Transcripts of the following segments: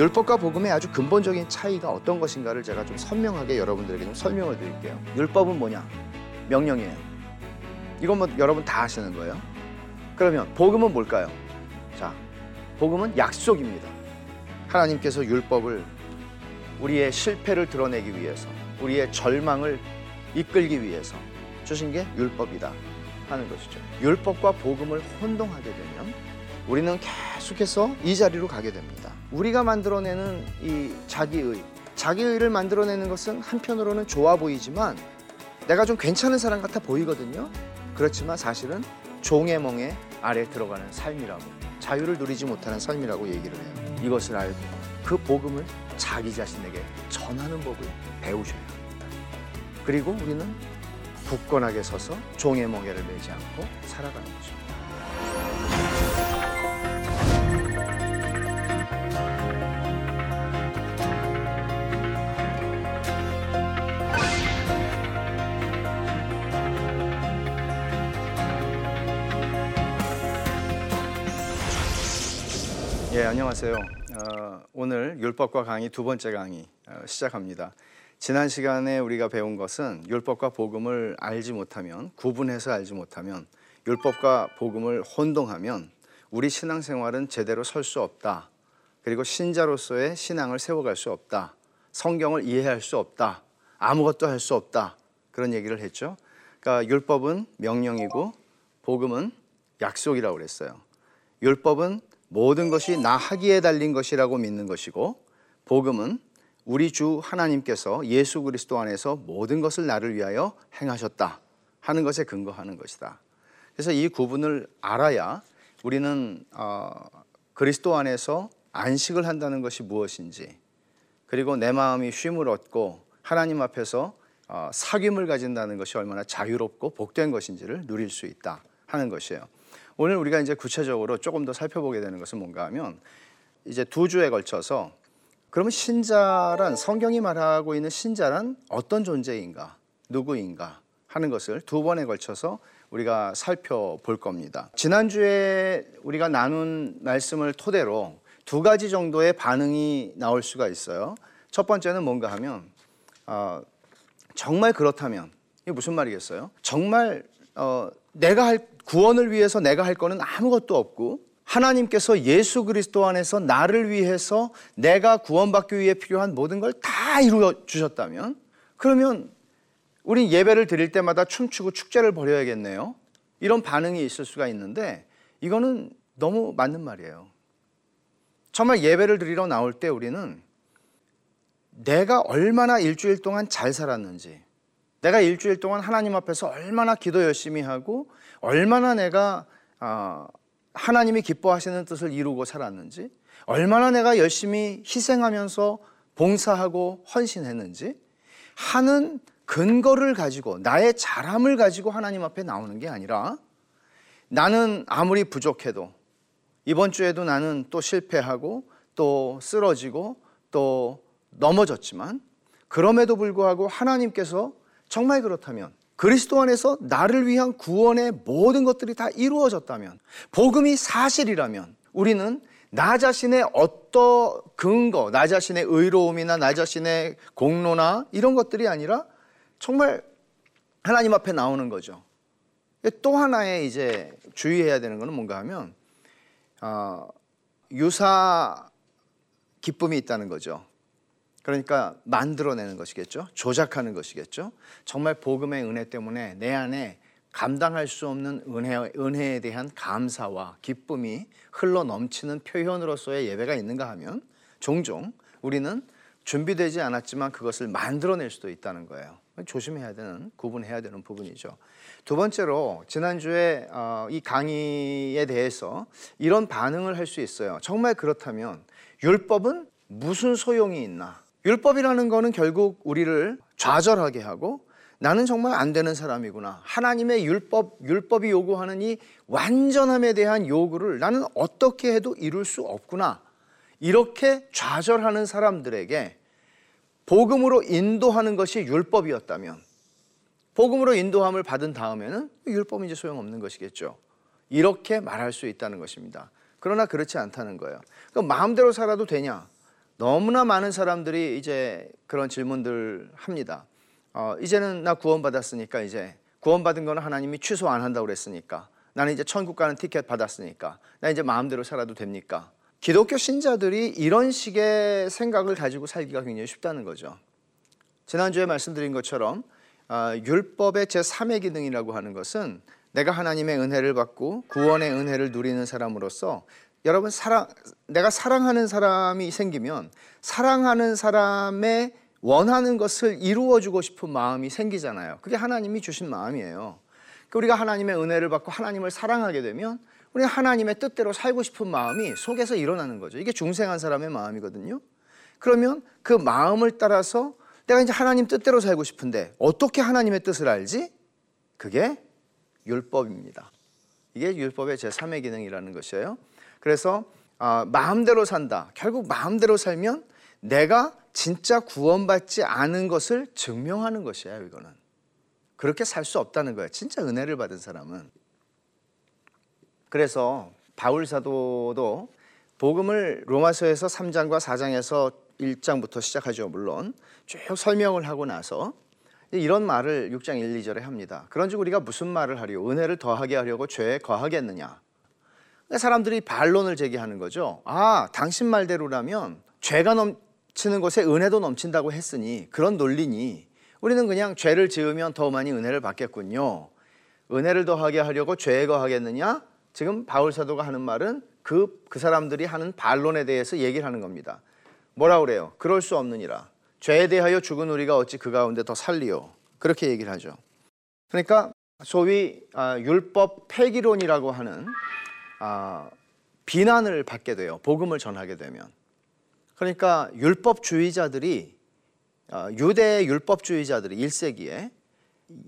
율법과 복음의 아주 근본적인 차이가 어떤 것인가를 제가 좀 선명하게 여러분들에게 좀 설명을 드릴게요. 율법은 뭐냐? 명령이에요. 이건 뭐 여러분 다 아시는 거예요. 그러면 복음은 뭘까요? 자, 복음은 약속입니다. 하나님께서 율법을 우리의 실패를 드러내기 위해서, 우리의 절망을 이끌기 위해서 주신 게 율법이다 하는 것이죠. 율법과 복음을 혼동하게 되면 우리는 계속해서 이 자리로 가게 됩니다. 우리가 만들어내는 이 자기의, 자기의를 만들어내는 것은 한편으로는 좋아 보이지만 내가 좀 괜찮은 사람 같아 보이거든요. 그렇지만 사실은 종의 멍에 아래 들어가는 삶이라고 자유를 누리지 못하는 삶이라고 얘기를 해요. 이것을 알고 그 복음을 자기 자신에게 전하는 법을 배우셔야 합니다. 그리고 우리는 굳건하게 서서 종의 멍에를 매지 않고 살아가는 것입 안녕하세요. 어, 오늘 율법과 강의 두 번째 강의 어, 시작합니다. 지난 시간에 우리가 배운 것은 율법과 복음을 알지 못하면 구분해서 알지 못하면 율법과 복음을 혼동하면 우리 신앙생활은 제대로 설 수 없다. 그리고 신자로서의 신앙을 세워갈 수 없다. 성경을 이해할 수 없다. 아무것도 할 수 없다. 그런 얘기를 했죠. 그러니까 율법은 명령이고 복음은 약속이라고 그랬어요. 율법은 모든 것이 나 하기에 달린 것이라고 믿는 것이고 복음은 우리 주 하나님께서 예수 그리스도 안에서 모든 것을 나를 위하여 행하셨다 하는 것에 근거하는 것이다. 그래서 이 구분을 알아야 우리는 어, 그리스도 안에서 안식을 한다는 것이 무엇인지 그리고 내 마음이 쉼을 얻고 하나님 앞에서 어, 사귐을 가진다는 것이 얼마나 자유롭고 복된 것인지를 누릴 수 있다 하는 것이에요. 오늘 우리가 이제 구체적으로 조금 더 살펴보게 되는 것은 뭔가 하면 이제 두 주에 걸쳐서 그러면 신자란 성경이 말하고 있는 신자란 어떤 존재인가, 누구인가 하는 것을 두 번에 걸쳐서 우리가 살펴볼 겁니다. 지난주에 우리가 나눈 말씀을 토대로 두 가지 정도의 반응이 나올 수가 있어요. 첫 번째는 뭔가 하면 어, 정말 그렇다면 이게 무슨 말이겠어요? 정말 어, 내가 할 구원을 위해서 내가 할 거는 아무것도 없고 하나님께서 예수 그리스도 안에서 나를 위해서 내가 구원받기 위해 필요한 모든 걸 다 이루어 주셨다면 그러면 우린 예배를 드릴 때마다 춤추고 축제를 벌여야겠네요. 이런 반응이 있을 수가 있는데 이거는 너무 맞는 말이에요. 정말 예배를 드리러 나올 때 우리는 내가 얼마나 일주일 동안 잘 살았는지 내가 일주일 동안 하나님 앞에서 얼마나 기도 열심히 하고 얼마나 내가 어, 하나님이 기뻐하시는 뜻을 이루고 살았는지 얼마나 내가 열심히 희생하면서 봉사하고 헌신했는지 하는 근거를 가지고 나의 잘함을 가지고 하나님 앞에 나오는 게 아니라 나는 아무리 부족해도 이번 주에도 나는 또 실패하고 또 쓰러지고 또 넘어졌지만 그럼에도 불구하고 하나님께서 정말 그렇다면 그리스도 안에서 나를 위한 구원의 모든 것들이 다 이루어졌다면 복음이 사실이라면 우리는 나 자신의 어떤 근거, 나 자신의 의로움이나 나 자신의 공로나 이런 것들이 아니라 정말 하나님 앞에 나오는 거죠. 또 하나의 이제 주의해야 되는 것은 뭔가 하면 어, 유사 기쁨이 있다는 거죠. 그러니까 만들어내는 것이겠죠. 조작하는 것이겠죠. 정말 복음의 은혜 때문에 내 안에 감당할 수 없는 은혜, 은혜에 대한 감사와 기쁨이 흘러 넘치는 표현으로서의 예배가 있는가 하면 종종 우리는 준비되지 않았지만 그것을 만들어낼 수도 있다는 거예요. 조심해야 되는, 구분해야 되는 부분이죠. 두 번째로 지난주에 어, 이 강의에 대해서 이런 반응을 할 수 있어요. 정말 그렇다면 율법은 무슨 소용이 있나? 율법이라는 거는 결국 우리를 좌절하게 하고 나는 정말 안 되는 사람이구나. 하나님의 율법, 율법이 요구하는 이 완전함에 대한 요구를 나는 어떻게 해도 이룰 수 없구나. 이렇게 좌절하는 사람들에게 복음으로 인도하는 것이 율법이었다면 복음으로 인도함을 받은 다음에는 율법은 이제 소용없는 것이겠죠. 이렇게 말할 수 있다는 것입니다. 그러나 그렇지 않다는 거예요. 그럼 마음대로 살아도 되냐? 너무나 많은 사람들이 이제 그런 질문들 합니다. 어, 이제는 나 구원받았으니까 이제 구원받은 거는 하나님이 취소 안 한다고 그랬으니까 나는 이제 천국 가는 티켓 받았으니까 나 이제 마음대로 살아도 됩니까? 기독교 신자들이 이런 식의 생각을 가지고 살기가 굉장히 쉽다는 거죠. 지난주에 말씀드린 것처럼 어, 율법의 제3의 기능이라고 하는 것은 내가 하나님의 은혜를 받고 구원의 은혜를 누리는 사람으로서 여러분 사랑 내가 사랑하는 사람이 생기면 사랑하는 사람의 원하는 것을 이루어 주고 싶은 마음이 생기잖아요. 그게 하나님이 주신 마음이에요. 그러니까 우리가 하나님의 은혜를 받고 하나님을 사랑하게 되면 우리 하나님의 뜻대로 살고 싶은 마음이 속에서 일어나는 거죠. 이게 중생한 사람의 마음이거든요. 그러면 그 마음을 따라서 내가 이제 하나님 뜻대로 살고 싶은데 어떻게 하나님의 뜻을 알지? 그게 율법입니다. 이게 율법의 제3의 기능이라는 것이에요. 그래서 어, 마음대로 산다. 결국 마음대로 살면 내가 진짜 구원받지 않은 것을 증명하는 것이에요. 이거는 그렇게 살 수 없다는 거예요. 진짜 은혜를 받은 사람은. 그래서 바울 사도도 복음을 로마서에서 3장과 4장에서 1장부터 시작하죠. 물론 쭉 설명을 하고 나서 이런 말을 6장 1, 2절에 합니다. 그런즉 우리가 무슨 말을 하려 은혜를 더하게 하려고 죄에 거하겠느냐? 사람들이 반론을 제기하는 거죠. 아, 당신 말대로라면 죄가 넘치는 곳에 은혜도 넘친다고 했으니 그런 논리니 우리는 그냥 죄를 지으면 더 많이 은혜를 받겠군요. 은혜를 더하게 하려고 죄에 거하겠느냐? 지금 바울 사도가 하는 말은 그, 그 사람들이 하는 반론에 대해서 얘기를 하는 겁니다. 뭐라 그래요? 그럴 수 없느니라. 죄에 대하여 죽은 우리가 어찌 그 가운데 더 살리요? 그렇게 얘기를 하죠. 그러니까 소위 아, 율법 폐기론이라고 하는 아, 비난을 받게 돼요. 복음을 전하게 되면. 그러니까 율법주의자들이 아, 유대 율법주의자들이 1세기에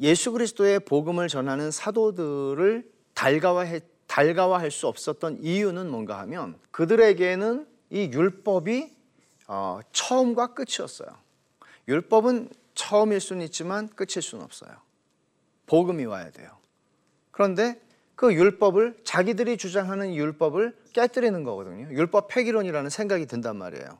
예수 그리스도의 복음을 전하는 사도들을 달가화해, 달가화할 수 없었던 이유는 뭔가 하면 그들에게는 이 율법이 어, 처음과 끝이었어요. 율법은 처음일 수는 있지만 끝일 수는 없어요. 복음이 와야 돼요. 그런데 그 율법을 자기들이 주장하는 율법을 깨뜨리는 거거든요. 율법 폐기론이라는 생각이 든단 말이에요.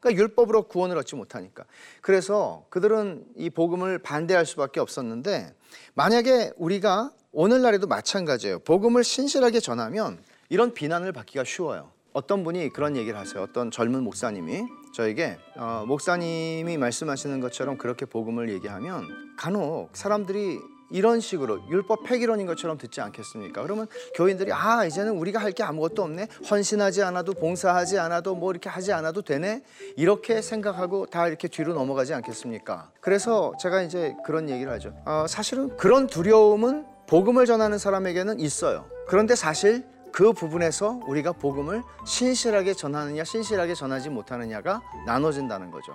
그러니까 율법으로 구원을 얻지 못하니까. 그래서 그들은 이 복음을 반대할 수밖에 없었는데 만약에 우리가 오늘날에도 마찬가지예요. 복음을 신실하게 전하면 이런 비난을 받기가 쉬워요. 어떤 분이 그런 얘기를 하세요. 어떤 젊은 목사님이 저에게 어, 목사님이 말씀하시는 것처럼 그렇게 복음을 얘기하면 간혹 사람들이 이런 식으로 율법 폐기론인 것처럼 듣지 않겠습니까? 그러면 교인들이 아 이제는 우리가 할 게 아무것도 없네 헌신하지 않아도 봉사하지 않아도 뭐 이렇게 하지 않아도 되네 이렇게 생각하고 다 이렇게 뒤로 넘어가지 않겠습니까? 그래서 제가 이제 그런 얘기를 하죠. 어, 사실은 그런 두려움은 복음을 전하는 사람에게는 있어요. 그런데 사실 그 부분에서 우리가 복음을 신실하게 전하느냐 신실하게 전하지 못하느냐가 나눠진다는 거죠.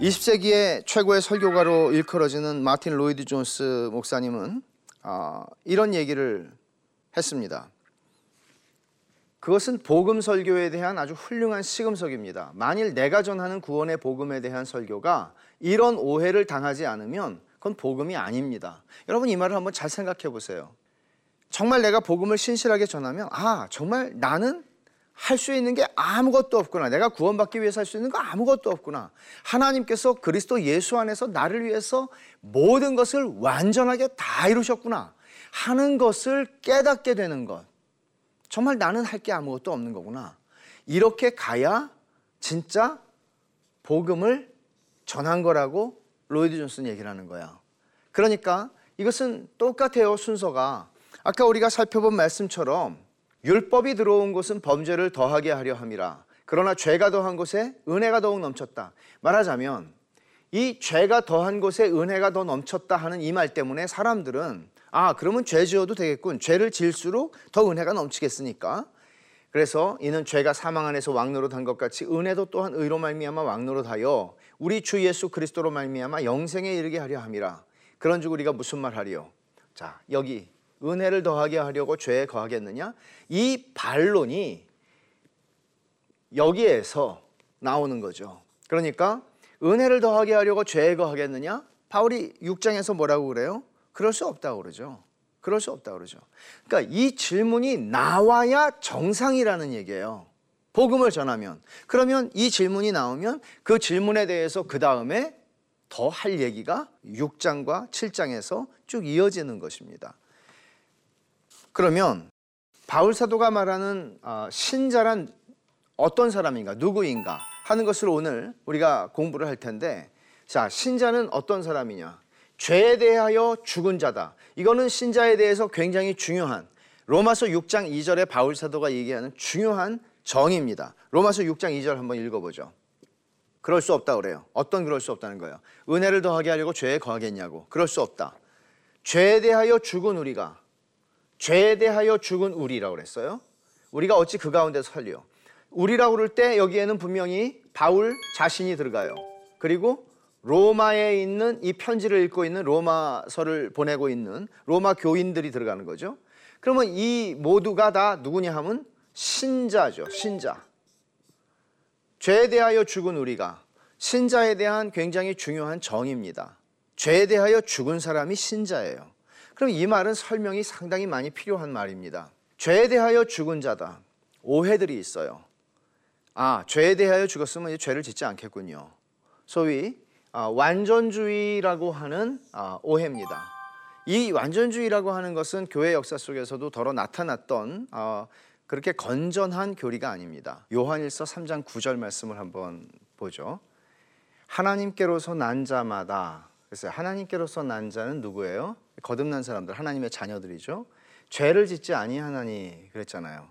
20세기의 최고의 설교가로 일컬어지는 마틴 로이드 존스 목사님은 어, 이런 얘기를 했습니다. 그것은 복음 설교에 대한 아주 훌륭한 시금석입니다. 만일 내가 전하는 구원의 복음에 대한 설교가 이런 오해를 당하지 않으면 그건 복음이 아닙니다. 여러분 이 말을 한번 잘 생각해 보세요. 정말 내가 복음을 신실하게 전하면 아 정말 나는 할 수 있는 게 아무것도 없구나. 내가 구원받기 위해서 할 수 있는 거 아무것도 없구나. 하나님께서 그리스도 예수 안에서 나를 위해서 모든 것을 완전하게 다 이루셨구나. 하는 것을 깨닫게 되는 것. 정말 나는 할 게 아무것도 없는 거구나. 이렇게 가야 진짜 복음을 전한 거라고 로이드 존슨 얘기를 하는 거야. 그러니까 이것은 똑같아요, 순서가. 아까 우리가 살펴본 말씀처럼 율법이 들어온 곳은 범죄를 더하게 하려 함이라. 그러나 죄가 더한 곳에 은혜가 더욱 넘쳤다. 말하자면 이 죄가 더한 곳에 은혜가 더 넘쳤다 하는 이 말 때문에 사람들은 아 그러면 죄 지어도 되겠군. 죄를 지을수록 더 은혜가 넘치겠으니까. 그래서 이는 죄가 사망 안에서 왕노릇한 것 같이 은혜도 또한 의로 말미암아 왕노릇하여 우리 주 예수 그리스도로 말미암아 영생에 이르게 하려 함이라. 그런즉 우리가 무슨 말 하리요? 자 여기 은혜를 더하게 하려고 죄에 거하겠느냐? 이 반론이 여기에서 나오는 거죠. 그러니까 은혜를 더하게 하려고 죄에 거하겠느냐? 바울이 6장에서 뭐라고 그래요? 그럴 수 없다고 그러죠. 그럴 수 없다고 그러죠. 그러니까 이 질문이 나와야 정상이라는 얘기예요. 복음을 전하면 그러면 이 질문이 나오면 그 질문에 대해서 그 다음에 더 할 얘기가 6장과 7장에서 쭉 이어지는 것입니다. 그러면 바울 사도가 말하는 아, 신자란 어떤 사람인가, 누구인가 하는 것을 오늘 우리가 공부를 할 텐데, 자, 신자는 어떤 사람이냐? 죄에 대하여 죽은 자다. 이거는 신자에 대해서 굉장히 중요한 로마서 6장 2절에 바울 사도가 얘기하는 중요한 정의입니다. 로마서 6장 2절 한번 읽어보죠. 그럴 수 없다 그래요. 어떤 그럴 수 없다는 거예요. 은혜를 더하게 하려고 죄에 거하겠냐고. 그럴 수 없다. 죄에 대하여 죽은 우리가 죄에 대하여 죽은 우리라고 그랬어요. 우리가 어찌 그 가운데서 살리요. 우리라고 그럴 때 여기에는 분명히 바울 자신이 들어가요. 그리고 로마에 있는 이 편지를 읽고 있는 로마서를 보내고 있는 로마 교인들이 들어가는 거죠. 그러면 이 모두가 다 누구냐 하면 신자죠. 신자. 죄에 대하여 죽은 우리가 신자에 대한 굉장히 중요한 정의입니다. 죄에 대하여 죽은 사람이 신자예요. 그럼 이 말은 설명이 상당히 많이 필요한 말입니다. 죄에 대하여 죽은 자다. 오해들이 있어요. 아, 죄에 대하여 죽었으면 이제 죄를 짓지 않겠군요. 소위 아, 완전주의라고 하는 아, 오해입니다. 이 완전주의라고 하는 것은 교회 역사 속에서도 더러 나타났던 어, 그렇게 건전한 교리가 아닙니다. 요한일서 3장 9절 말씀을 한번 보죠. 하나님께로서 난 자마다 그래서 하나님께로서 난 자는 누구예요? 거듭난 사람들, 하나님의 자녀들이죠. 죄를 짓지 아니하나니 그랬잖아요.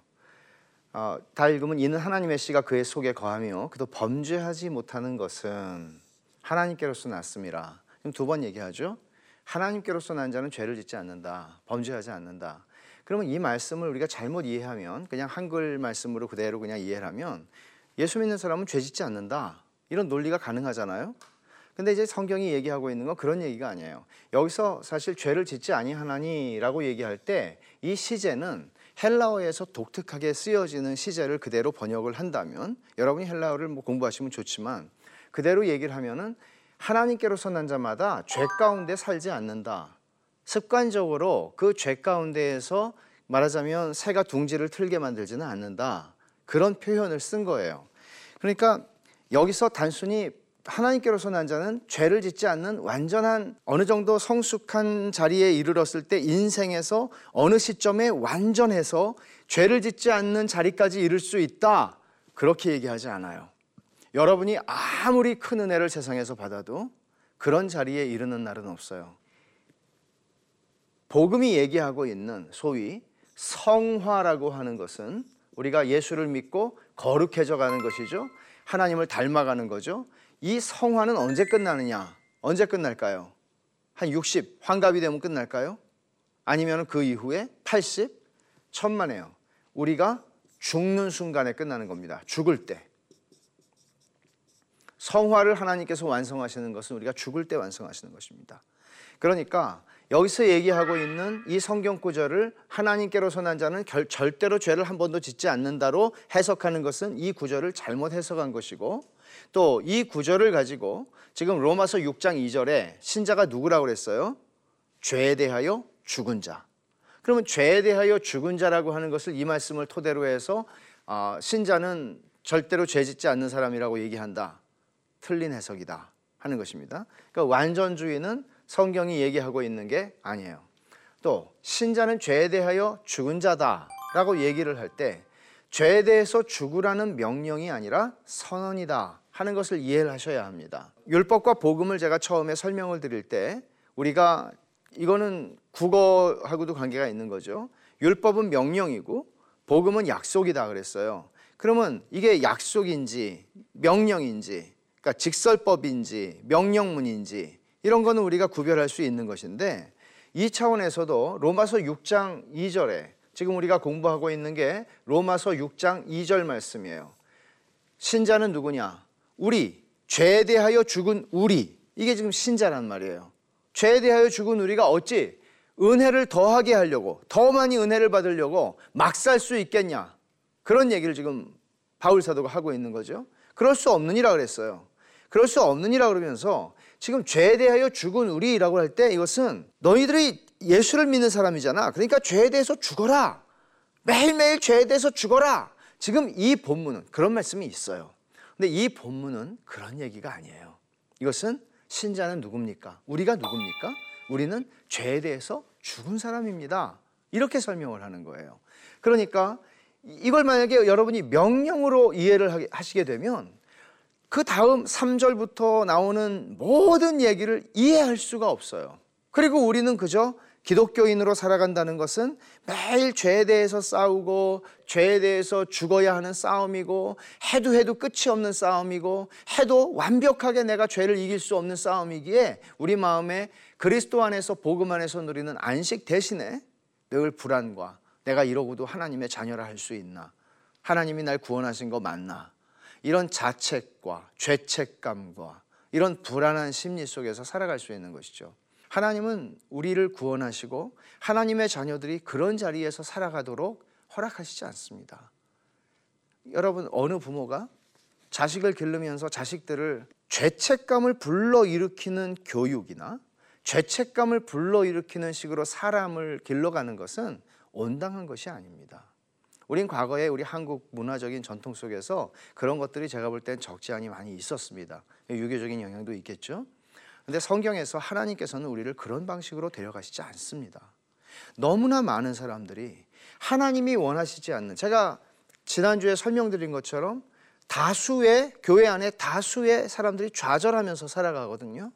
어, 다 읽으면 이는 하나님의 씨가 그의 속에 거하며 그도 범죄하지 못하는 것은 하나님께로서 났습니다. 두번 얘기하죠. 하나님께로서 난 자는 죄를 짓지 않는다. 범죄하지 않는다. 그러면 이 말씀을 우리가 잘못 이해하면 그냥 한글 말씀으로 그대로 그냥 이해를 하면 예수 믿는 사람은 죄 짓지 않는다. 이런 논리가 가능하잖아요. 근데 이제 성경이 얘기하고 있는 건 그런 얘기가 아니에요. 여기서 사실 죄를 짓지 아니하나니라고 얘기할 때 이 시제는 헬라어에서 독특하게 쓰여지는 시제를 그대로 번역을 한다면 여러분이 헬라어를 뭐 공부하시면 좋지만 그대로 얘기를 하면은 하나님께로서 난 자마다 죄 가운데 살지 않는다. 습관적으로 그 죄 가운데에서 말하자면 새가 둥지를 틀게 만들지는 않는다. 그런 표현을 쓴 거예요. 그러니까 여기서 단순히 하나님께로서 난 자는 죄를 짓지 않는 완전한 어느 정도 성숙한 자리에 이르렀을 때 인생에서 어느 시점에 완전해서 죄를 짓지 않는 자리까지 이를 수 있다. 그렇게 얘기하지 않아요. 여러분이 아무리 큰 은혜를 세상에서 받아도 그런 자리에 이르는 날은 없어요. 복음이 얘기하고 있는 소위 성화라고 하는 것은 우리가 예수를 믿고 거룩해져 가는 것이죠. 하나님을 닮아가는 거죠. 이 성화는 언제 끝나느냐? 언제 끝날까요? 한 60, 환갑이 되면 끝날까요? 아니면 그 이후에 80, 천만에요. 우리가 죽는 순간에 끝나는 겁니다. 죽을 때. 성화를 하나님께서 완성하시는 것은 우리가 죽을 때 완성하시는 것입니다. 그러니까 여기서 얘기하고 있는 이 성경 구절을 하나님께로서 난 자는 결, 절대로 죄를 한 번도 짓지 않는다로 해석하는 것은 이 구절을 잘못 해석한 것이고 또 이 구절을 가지고 지금 로마서 6장 2절에 신자가 누구라고 그랬어요? 죄에 대하여 죽은 자. 그러면 죄에 대하여 죽은 자라고 하는 것을 이 말씀을 토대로 해서 어, 신자는 절대로 죄 짓지 않는 사람이라고 얘기한다. 틀린 해석이다 하는 것입니다. 그러니까 완전주의는 성경이 얘기하고 있는 게 아니에요. 또 신자는 죄에 대하여 죽은 자다라고 얘기를 할 때 죄에 대해서 죽으라는 명령이 아니라 선언이다 하는 것을 이해를 하셔야 합니다. 율법과 복음을 제가 처음에 설명을 드릴 때 우리가 이거는 국어하고도 관계가 있는 거죠. 율법은 명령이고 복음은 약속이다 그랬어요. 그러면 이게 약속인지 명령인지 그러니까 직설법인지 명령문인지 이런 거는 우리가 구별할 수 있는 것인데 이 차원에서도 로마서 6장 2절에 지금 우리가 공부하고 있는 게 로마서 6장 2절 말씀이에요. 신자는 누구냐? 우리 죄에 대하여 죽은 우리 이게 지금 신자란 말이에요. 죄에 대하여 죽은 우리가 어찌 은혜를 더하게 하려고 더 많이 은혜를 받으려고 막 살 수 있겠냐? 그런 얘기를 지금 바울 사도가 하고 있는 거죠. 그럴 수 없느니라 그랬어요. 그럴 수 없느니라 그러면서 지금 죄에 대하여 죽은 우리라고 할 때 이것은 너희들이 예수를 믿는 사람이잖아. 그러니까 죄에 대해서 죽어라. 매일매일 죄에 대해서 죽어라. 지금 이 본문은 그런 말씀이 있어요. 근데 이 본문은 그런 얘기가 아니에요. 이것은 신자는 누굽니까? 우리가 누굽니까? 우리는 죄에 대해서 죽은 사람입니다. 이렇게 설명을 하는 거예요. 그러니까 이걸 만약에 여러분이 명령으로 이해를 하시게 되면 그 다음 3절부터 나오는 모든 얘기를 이해할 수가 없어요. 그리고 우리는 그저 기독교인으로 살아간다는 것은 매일 죄에 대해서 싸우고 죄에 대해서 죽어야 하는 싸움이고 해도 해도 끝이 없는 싸움이고 해도 완벽하게 내가 죄를 이길 수 없는 싸움이기에 우리 마음에 그리스도 안에서 복음 안에서 누리는 안식 대신에 늘 불안과 내가 이러고도 하나님의 자녀라 할 수 있나 하나님이 날 구원하신 거 맞나 이런 자책과 죄책감과 이런 불안한 심리 속에서 살아갈 수 있는 것이죠. 하나님은 우리를 구원하시고 하나님의 자녀들이 그런 자리에서 살아가도록 허락하시지 않습니다. 여러분 어느 부모가 자식을 기르면서 자식들을 죄책감을 불러일으키는 교육이나 죄책감을 불러일으키는 식으로 사람을 길러가는 것은 온당한 것이 아닙니다. 우린 과거에 우리 한국 문화적인 전통 속에서 그런 것들이 제가 볼 땐 적지 않이 많이 있었습니다. 유교적인 영향도 있겠죠. 근데 성경에서 하나님께서는 우리를 그런 방식으로 데려가시지 않습니다. 너무나 많은 사람들이 하나님이 원하시지 않는 제가 지난주에 설명드린 것처럼 다수의 교회 안에 다수의 사람들이 좌절하면서 살아가거든요.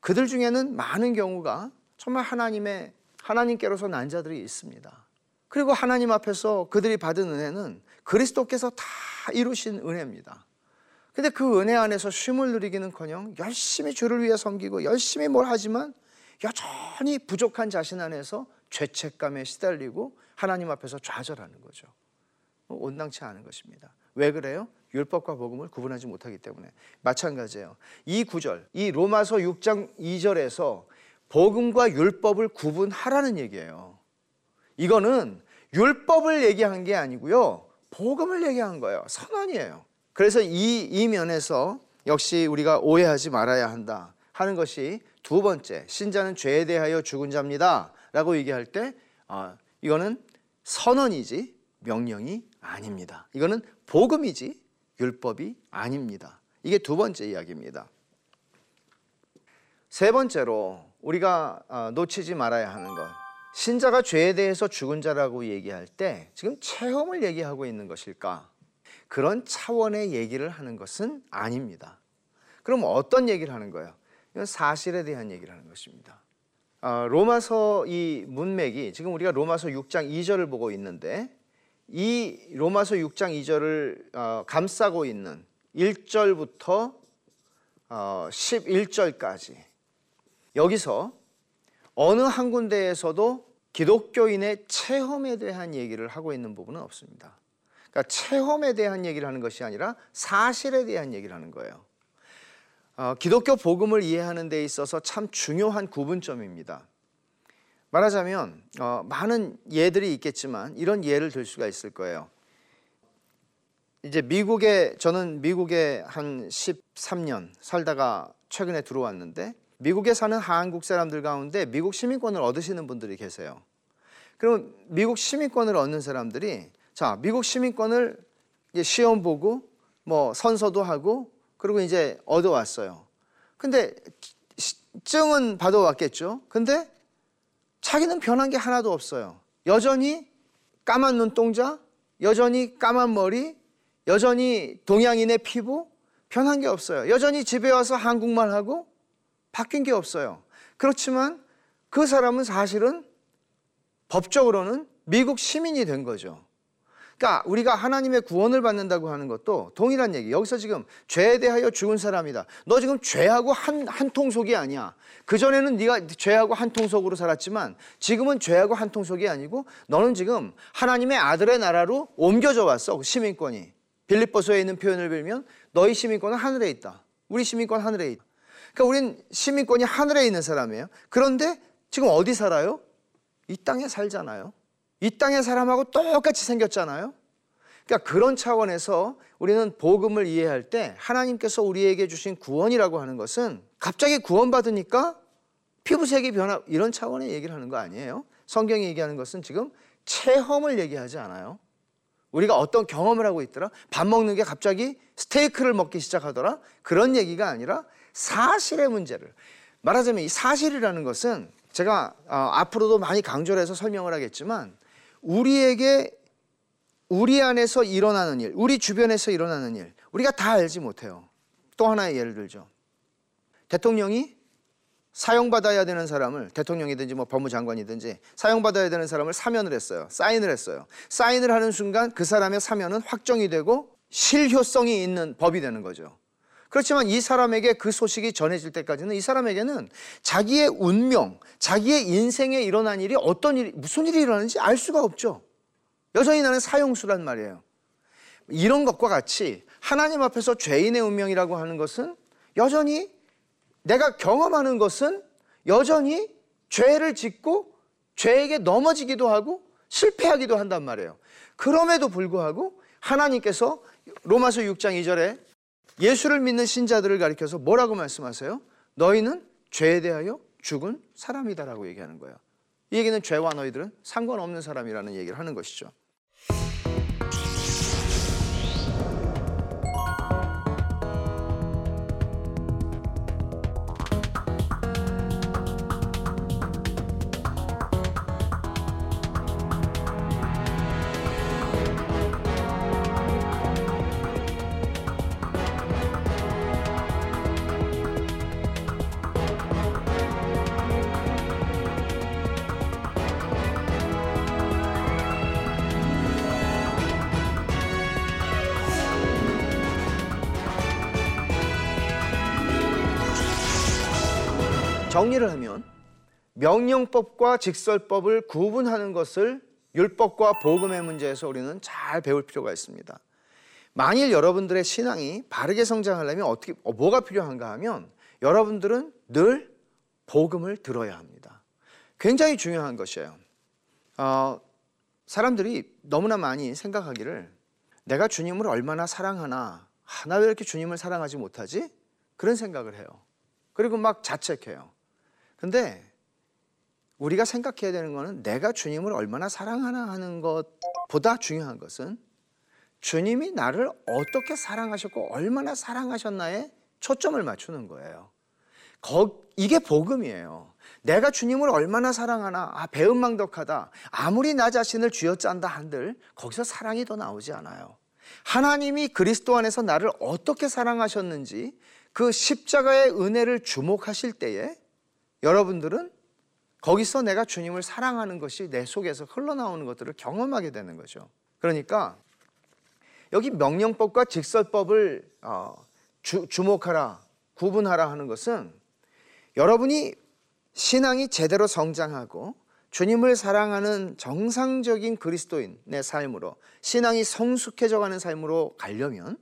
그들 중에는 많은 경우가 정말 하나님의 하나님께로서 난 자들이 있습니다. 그리고 하나님 앞에서 그들이 받은 은혜는 그리스도께서 다 이루신 은혜입니다. 근데 그 은혜 안에서 쉼을 누리기는커녕 열심히 주를 위해 섬기고 열심히 뭘 하지만 여전히 부족한 자신 안에서 죄책감에 시달리고 하나님 앞에서 좌절하는 거죠. 온당치 않은 것입니다. 왜 그래요? 율법과 복음을 구분하지 못하기 때문에 마찬가지예요. 이 구절, 이 로마서 6장 2절에서 복음과 율법을 구분하라는 얘기예요. 이거는 율법을 얘기한 게 아니고요. 복음을 얘기한 거예요. 선언이에요. 그래서 이, 이 면에서 역시 우리가 오해하지 말아야 한다 하는 것이 두 번째, 신자는 죄에 대하여 죽은 자입니다. 라고 얘기할 때, 아, 이거는 선언이지 명령이 아닙니다. 이거는 복음이지 율법이 아닙니다. 이게 두 번째 이야기입니다. 세 번째로 우리가 아, 놓치지 말아야 하는 것. 신자가 죄에 대해서 죽은 자라고 얘기할 때 지금 체험을 얘기하고 있는 것일까? 그런 차원의 얘기를 하는 것은 아닙니다. 그럼 어떤 얘기를 하는 거예요? 이건 사실에 대한 얘기를 하는 것입니다. 아, 로마서 이 문맥이 지금 우리가 로마서 6장 2절을 보고 있는데 이 로마서 6장 2절을 어, 감싸고 있는 1절부터 어, 11절까지 여기서 어느 한 군데에서도 기독교인의 체험에 대한 얘기를 하고 있는 부분은 없습니다. 그러니까 체험에 대한 얘기를 하는 것이 아니라 사실에 대한 얘기를 하는 거예요. 어, 기독교 복음을 이해하는 데 있어서 참 중요한 구분점입니다. 말하자면 어, 많은 예들이 있겠지만 이런 예를 들 수가 있을 거예요. 이제 미국에 저는 미국에 한 13년 살다가 최근에 들어왔는데 미국에 사는 한국 사람들 가운데 미국 시민권을 얻으시는 분들이 계세요. 그럼 미국 시민권을 얻는 사람들이 자, 미국 시민권을 시험 보고 뭐 선서도 하고 그리고 이제 얻어왔어요. 근데 증은 받아왔겠죠. 근데 자기는 변한 게 하나도 없어요. 여전히 까만 눈동자, 여전히 까만 머리, 여전히 동양인의 피부 변한 게 없어요. 여전히 집에 와서 한국말 하고 바뀐 게 없어요. 그렇지만 그 사람은 사실은 법적으로는 미국 시민이 된 거죠. 그러니까 우리가 하나님의 구원을 받는다고 하는 것도 동일한 얘기. 여기서 지금 죄에 대하여 죽은 사람이다. 너 지금 죄하고 한, 한 통속이 아니야. 그 전에는 네가 죄하고 한 통속으로 살았지만 지금은 죄하고 한 통속이 아니고 너는 지금 하나님의 아들의 나라로 옮겨져 왔어. 시민권이. 빌립보서에 있는 표현을 빌면 너희 시민권은 하늘에 있다. 우리 시민권 하늘에 있다. 그러니까 우린 시민권이 하늘에 있는 사람이에요. 그런데 지금 어디 살아요? 이 땅에 살잖아요. 이 땅의 사람하고 똑같이 생겼잖아요. 그러니까 그런 차원에서 우리는 복음을 이해할 때 하나님께서 우리에게 주신 구원이라고 하는 것은 갑자기 구원받으니까 피부색이 변화 이런 차원의 얘기를 하는 거 아니에요. 성경이 얘기하는 것은 지금 체험을 얘기하지 않아요. 우리가 어떤 경험을 하고 있더라? 밥 먹는 게 갑자기 스테이크를 먹기 시작하더라? 그런 얘기가 아니라 사실의 문제를 말하자면 이 사실이라는 것은 제가 어, 앞으로도 많이 강조를 해서 설명을 하겠지만 우리에게 우리 안에서 일어나는 일, 우리 주변에서 일어나는 일, 우리가 다 알지 못해요. 또 하나의 예를 들죠. 대통령이 사용받아야 되는 사람을 대통령이든지 뭐 법무장관이든지 사용받아야 되는 사람을 사면을 했어요. 사인을 했어요. 사인을 하는 순간 그 사람의 사면은 확정이 되고 실효성이 있는 법이 되는 거죠. 그렇지만 이 사람에게 그 소식이 전해질 때까지는 이 사람에게는 자기의 운명, 자기의 인생에 일어난 일이 어떤 일이, 무슨 일이 일어나는지 알 수가 없죠. 여전히 나는 사용수란 말이에요. 이런 것과 같이 하나님 앞에서 죄인의 운명이라고 하는 것은 여전히 내가 경험하는 것은 여전히 죄를 짓고 죄에게 넘어지기도 하고 실패하기도 한단 말이에요. 그럼에도 불구하고 하나님께서 로마서 6장 2절에 예수를 믿는 신자들을 가리켜서 뭐라고 말씀하세요? 너희는 죄에 대하여 죽은 사람이다라고 얘기하는 거예요. 이 얘기는 죄와 너희들은 상관없는 사람이라는 얘기를 하는 것이죠. 정리를 하면 명령법과 직설법을 구분하는 것을 율법과 복음의 문제에서 우리는 잘 배울 필요가 있습니다. 만일 여러분들의 신앙이 바르게 성장하려면 어떻게 어, 뭐가 필요한가 하면 여러분들은 늘 복음을 들어야 합니다. 굉장히 중요한 것이에요. 어, 사람들이 너무나 많이 생각하기를 내가 주님을 얼마나 사랑하나 아, 나왜 이렇게 주님을 사랑하지 못하지? 그런 생각을 해요. 그리고 막 자책해요. 근데 우리가 생각해야 되는 것은 내가 주님을 얼마나 사랑하나 하는 것보다 중요한 것은 주님이 나를 어떻게 사랑하셨고 얼마나 사랑하셨나에 초점을 맞추는 거예요. 이게 복음이에요. 내가 주님을 얼마나 사랑하나, 아, 배은망덕하다. 아무리 나 자신을 쥐어짠다 한들 거기서 사랑이 더 나오지 않아요. 하나님이 그리스도 안에서 나를 어떻게 사랑하셨는지 그 십자가의 은혜를 주목하실 때에 여러분들은 거기서 내가 주님을 사랑하는 것이 내 속에서 흘러나오는 것들을 경험하게 되는 거죠. 그러니까 여기 명령법과 직설법을 어, 주, 주목하라, 구분하라 하는 것은 여러분이 신앙이 제대로 성장하고 주님을 사랑하는 정상적인 그리스도인의 삶으로 신앙이 성숙해져 가는 삶으로 가려면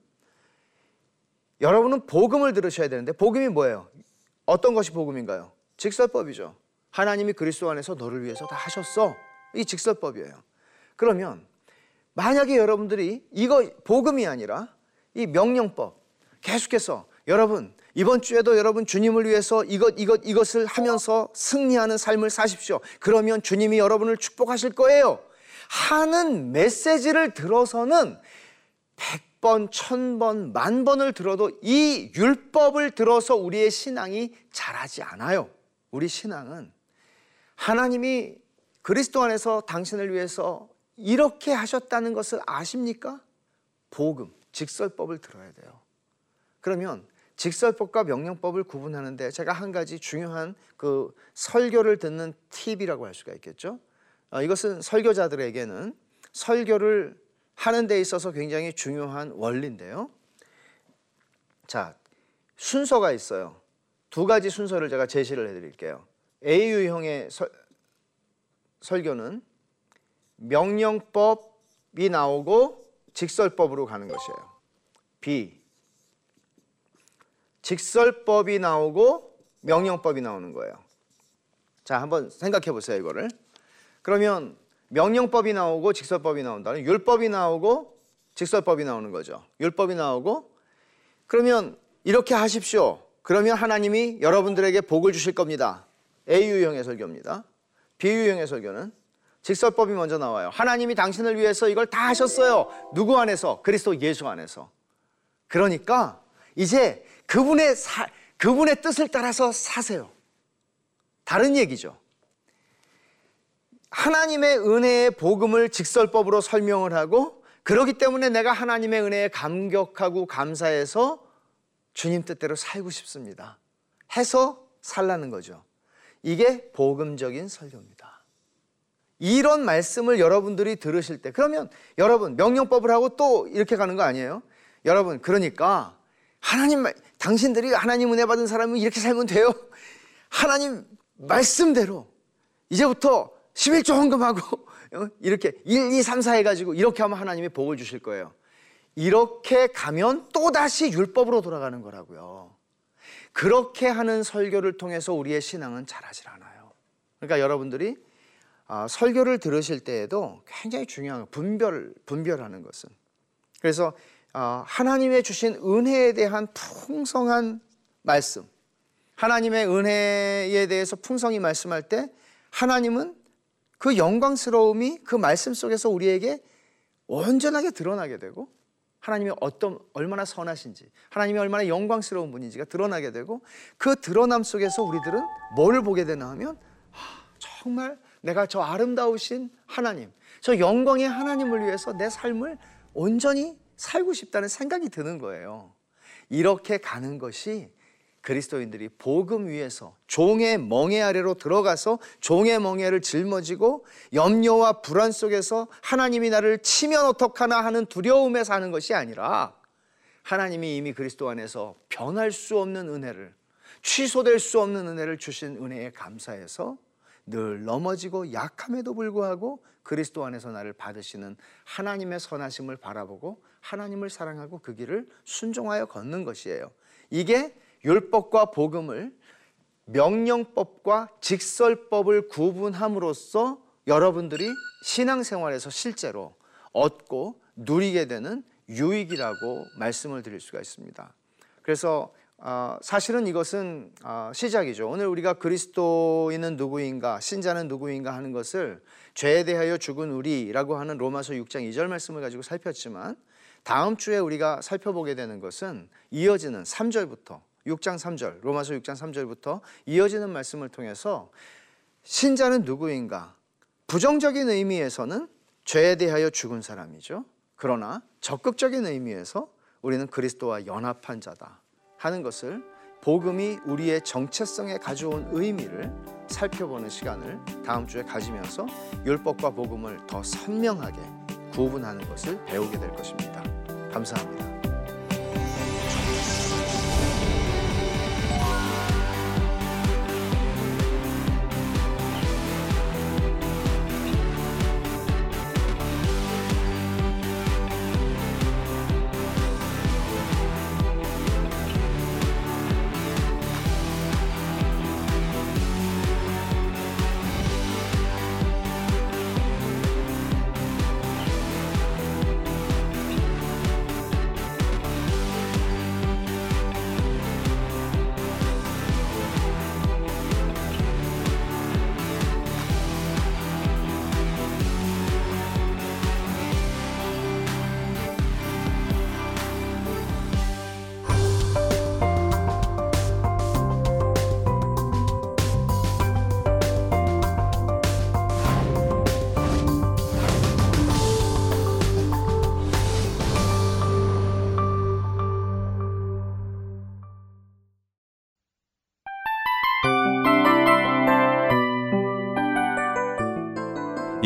여러분은 복음을 들으셔야 되는데 복음이 뭐예요? 어떤 것이 복음인가요? 직설법이죠. 하나님이 그리스도 안에서 너를 위해서 다 하셨어. 이 직설법이에요. 그러면 만약에 여러분들이 이거 복음이 아니라 이 명령법 계속해서 여러분 이번 주에도 여러분 주님을 위해서 이것 이것 이것을 하면서 승리하는 삶을 사십시오. 그러면 주님이 여러분을 축복하실 거예요. 하는 메시지를 들어서는 100번, 1000번, 만 번을 들어도 이 율법을 들어서 우리의 신앙이 자라지 않아요. 우리 신앙은 하나님이 그리스도 안에서 당신을 위해서 이렇게 하셨다는 것을 아십니까? 복음, 직설법을 들어야 돼요. 그러면 직설법과 명령법을 구분하는데 제가 한 가지 중요한 그 설교를 듣는 팁이라고 할 수가 있겠죠. 어, 이것은 설교자들에게는 설교를 하는 데 있어서 굉장히 중요한 원리인데요. 자, 순서가 있어요. 두 가지 순서를 제가 제시를 해드릴게요. A 유형의 설, 설교는 명령법이 나오고 직설법으로 가는 것이에요. B 직설법이 나오고 명령법이 나오는 거예요. 자, 한번 생각해 보세요, 이거를. 그러면 명령법이 나오고 직설법이 나온다는 율법이 나오고 직설법이 나오는 거죠. 율법이 나오고 그러면 이렇게 하십시오. 그러면 하나님이 여러분들에게 복을 주실 겁니다. A 유형의 설교입니다. B 유형의 설교는 직설법이 먼저 나와요. 하나님이 당신을 위해서 이걸 다 하셨어요. 누구 안에서? 그리스도 예수 안에서. 그러니까 이제 그분의 사, 그분의 뜻을 따라서 사세요. 다른 얘기죠. 하나님의 은혜의 복음을 직설법으로 설명을 하고 그러기 때문에 내가 하나님의 은혜에 감격하고 감사해서 주님 뜻대로 살고 싶습니다. 해서 살라는 거죠. 이게 복음적인 설교입니다. 이런 말씀을 여러분들이 들으실 때 그러면 여러분 명령법을 하고 또 이렇게 가는 거 아니에요? 여러분 그러니까 하나님 당신들이 하나님 은혜 받은 사람은 이렇게 살면 돼요. 하나님 말씀대로 이제부터 11조 헌금하고 어? 이렇게 1, 2, 3, 4 해가지고 이렇게 하면 하나님이 복을 주실 거예요. 이렇게 가면 또다시 율법으로 돌아가는 거라고요. 그렇게 하는 설교를 통해서 우리의 신앙은 자라질 않아요. 그러니까 여러분들이 아, 설교를 들으실 때에도 굉장히 중요한 분별, 분별하는 것은. 그래서 아, 하나님의 주신 은혜에 대한 풍성한 말씀, 하나님의 은혜에 대해서 풍성히 말씀할 때 하나님은 그 영광스러움이 그 말씀 속에서 우리에게 온전하게 드러나게 되고 하나님이 어떤 얼마나 선하신지 하나님이 얼마나 영광스러운 분인지가 드러나게 되고 그 드러남 속에서 우리들은 뭘 보게 되나 하면 정말 내가 저 아름다우신 하나님 저 영광의 하나님을 위해서 내 삶을 온전히 살고 싶다는 생각이 드는 거예요. 이렇게 가는 것이 그리스도인들이 복음 위에서 종의 멍에 아래로 들어가서 종의 멍에를 짊어지고 염려와 불안 속에서 하나님이 나를 치면 어떡하나 하는 두려움에 사는 것이 아니라 하나님이 이미 그리스도 안에서 변할 수 없는 은혜를 취소될 수 없는 은혜를 주신 은혜에 감사해서 늘 넘어지고 약함에도 불구하고 그리스도 안에서 나를 받으시는 하나님의 선하심을 바라보고 하나님을 사랑하고 그 길을 순종하여 걷는 것이에요. 이게 율법과 복음을 명령법과 직설법을 구분함으로써 여러분들이 신앙생활에서 실제로 얻고 누리게 되는 유익이라고 말씀을 드릴 수가 있습니다. 그래서 어, 사실은 이것은 어, 시작이죠. 오늘 우리가 그리스도인은 누구인가, 신자는 누구인가 하는 것을 죄에 대하여 죽은 우리라고 하는 로마서 6장 2절 말씀을 가지고 살폈지만 다음 주에 우리가 살펴보게 되는 것은 이어지는 3절부터 6장 3절, 로마서 6장 3절부터 이어지는 말씀을 통해서 신자는 누구인가? 부정적인 의미에서는 죄에 대하여 죽은 사람이죠. 그러나 적극적인 의미에서 우리는 그리스도와 연합한 자다 하는 것을 복음이 우리의 정체성에 가져온 의미를 살펴보는 시간을 다음 주에 가지면서 율법과 복음을 더 선명하게 구분하는 것을 배우게 될 것입니다. 감사합니다.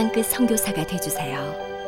땅끝 선교사가 되주세요.